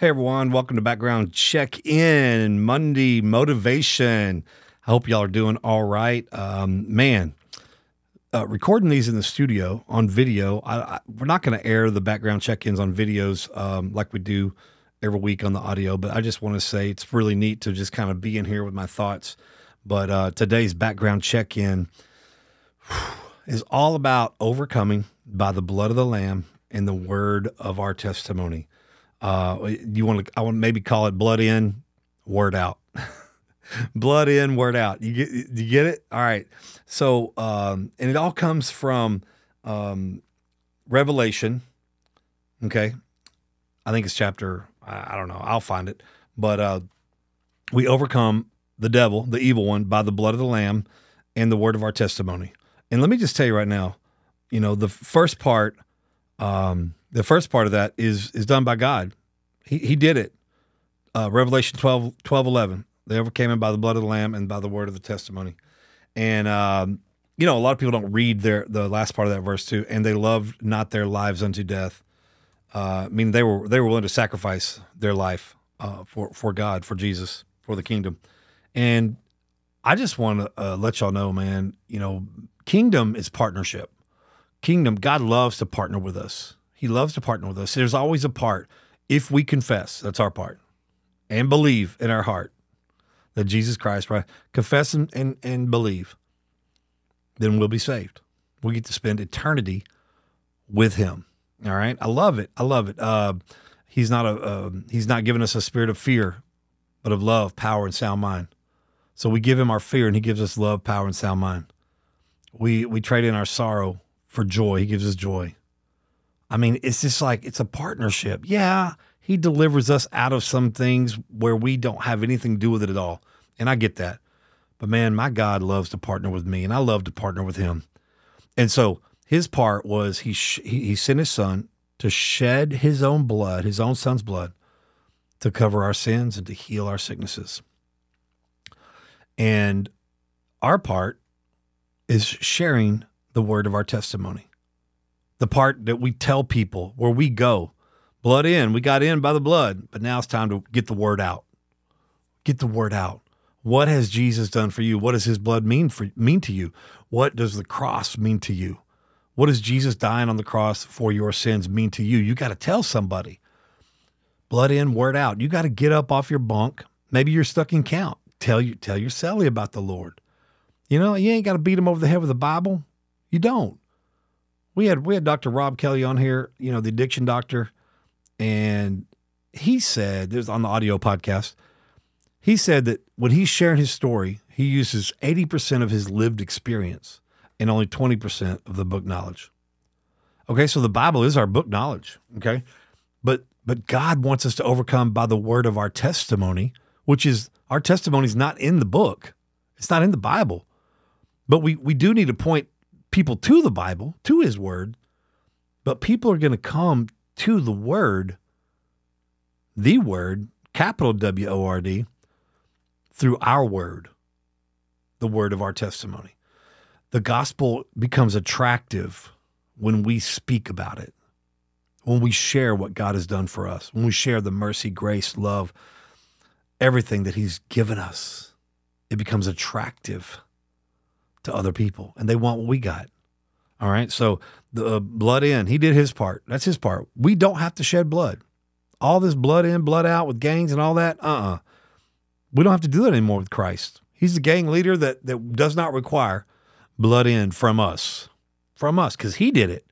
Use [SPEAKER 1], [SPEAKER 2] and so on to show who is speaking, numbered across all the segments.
[SPEAKER 1] Hey everyone, welcome to Background Check In Monday Motivation. I hope y'all are doing all right. Um, man, uh, recording these in the studio on video. I, I, we're not going to air the background check ins on videos um, like we do every week on the audio, but I just want to say it's really neat to just kind of be in here with my thoughts. But uh, today's background check in is all about overcoming by the blood of the Lamb and the word of our testimony. Uh, you want to? I want maybe call it blood in, word out. blood in, word out. You get you get it? All right. So um, and it all comes from um, Revelation. Okay, I think it's chapter. I don't know. I'll find it. But uh, we overcome the devil, the evil one, by the blood of the Lamb and the word of our testimony. And let me just tell you right now, you know, the first part, um, the first part of that is is done by God. He he did it. Uh, Revelation 12, 12, 11. They overcame him by the blood of the Lamb and by the word of the testimony. And um, you know, a lot of people don't read their the last part of that verse too, and they loved not their lives unto death. Uh, I mean, they were they were willing to sacrifice their life uh, for for God, for Jesus, for the kingdom. And I just want to uh, let y'all know, man. You know, kingdom is partnership. Kingdom, God loves to partner with us. He loves to partner with us. There's always a part. If we confess, that's our part, and believe in our heart that Jesus Christ, right? Confess and, and, and believe, then we'll be saved. We get to spend eternity with Him. All right, I love it. I love it. Uh, he's not a uh, he's not giving us a spirit of fear, but of love, power, and sound mind. So we give him our fear, and he gives us love, power, and sound mind. We we trade in our sorrow for joy. He gives us joy. I mean, it's just like it's a partnership. Yeah, he delivers us out of some things where we don't have anything to do with it at all. And I get that. But man, my God loves to partner with me and I love to partner with him. And so his part was he, sh- he sent his son to shed his own blood, his own son's blood, to cover our sins and to heal our sicknesses. And our part is sharing the word of our testimony. The part that we tell people where we go, blood in, we got in by the blood, but now it's time to get the word out. Get the word out. What has Jesus done for you? What does his blood mean for mean to you? What does the cross mean to you? What does Jesus dying on the cross for your sins mean to you? You got to tell somebody. Blood in, word out. You got to get up off your bunk. Maybe you're stuck in count. Tell you tell your cellie about the Lord. You know, you ain't got to beat him over the head with the Bible. You don't. We had we had Dr. Rob Kelly on here, you know, the addiction doctor, and he said, there's on the audio podcast, he said that when he's sharing his story, he uses 80% of his lived experience and only 20% of the book knowledge. Okay, so the Bible is our book knowledge, okay? But but God wants us to overcome by the word of our testimony, which is our testimony is not in the book. It's not in the Bible. But we we do need to point people to the Bible, to his word. But people are going to come to the word, the word, capital W O R D, through our word, the word of our testimony. The gospel becomes attractive when we speak about it, when we share what God has done for us, when we share the mercy, grace, love, everything that He's given us. It becomes attractive to other people and they want what we got. All right. So the uh, blood in, he did his part. That's his part. We don't have to shed blood. All this blood in, blood out with gangs and all that. Uh uh-uh. uh we don't have to do that anymore with Christ. He's the gang leader that, that does not require blood in from us, from us, because he did it.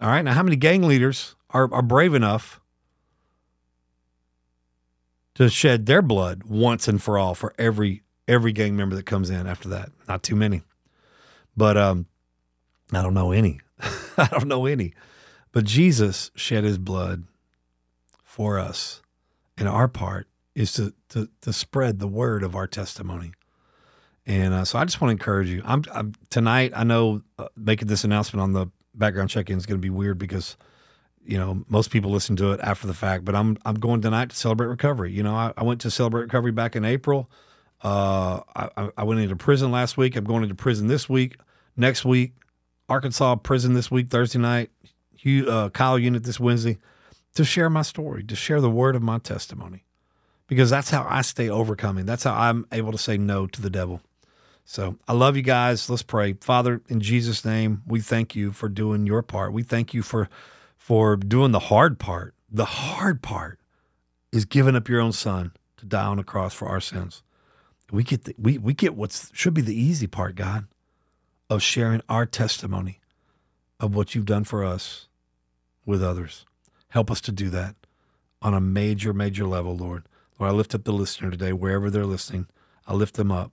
[SPEAKER 1] All right. Now, how many gang leaders are, are brave enough to shed their blood once and for all for every every gang member that comes in after that? Not too many. But um, I don't know any. I don't know any. But Jesus shed his blood for us. And our part is to, to, to spread the word of our testimony. And uh, so I just want to encourage you. I'm, I'm tonight. I know uh, making this announcement on the background check-in is going to be weird because you know most people listen to it after the fact. But I'm I'm going tonight to celebrate recovery. You know, I, I went to celebrate recovery back in April. Uh, I, I went into prison last week. I'm going into prison this week. Next week, Arkansas prison this week, Thursday night. Uh, Kyle unit this Wednesday. to share my story, to share the word of my testimony, because that's how I stay overcoming. That's how I'm able to say no to the devil. So I love you guys. Let's pray. Father, in Jesus' name, we thank you for doing your part. We thank you for for doing the hard part. The hard part is giving up your own son to die on a cross for our sins. We get the, we we get what should be the easy part, God, of sharing our testimony of what you've done for us with others. Help us to do that on a major, major level, Lord. Lord, I lift up the listener today, wherever they're listening. I lift them up.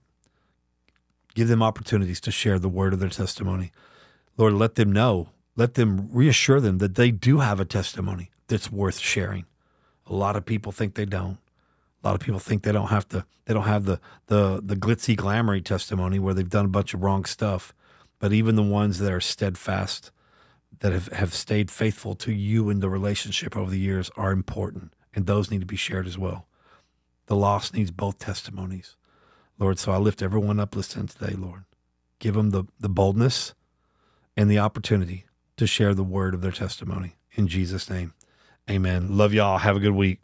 [SPEAKER 1] Give them opportunities to share the word of their testimony. Lord, let them know, let them reassure them that they do have a testimony that's worth sharing. A lot of people think they don't. A lot of people think they don't have to they don't have the the the glitzy glamoury testimony where they've done a bunch of wrong stuff. But even the ones that are steadfast, that have, have stayed faithful to you in the relationship over the years are important. And those need to be shared as well. The lost needs both testimonies. Lord, so I lift everyone up listening today, Lord. Give them the, the boldness and the opportunity to share the word of their testimony. In Jesus' name, amen. Love y'all. Have a good week.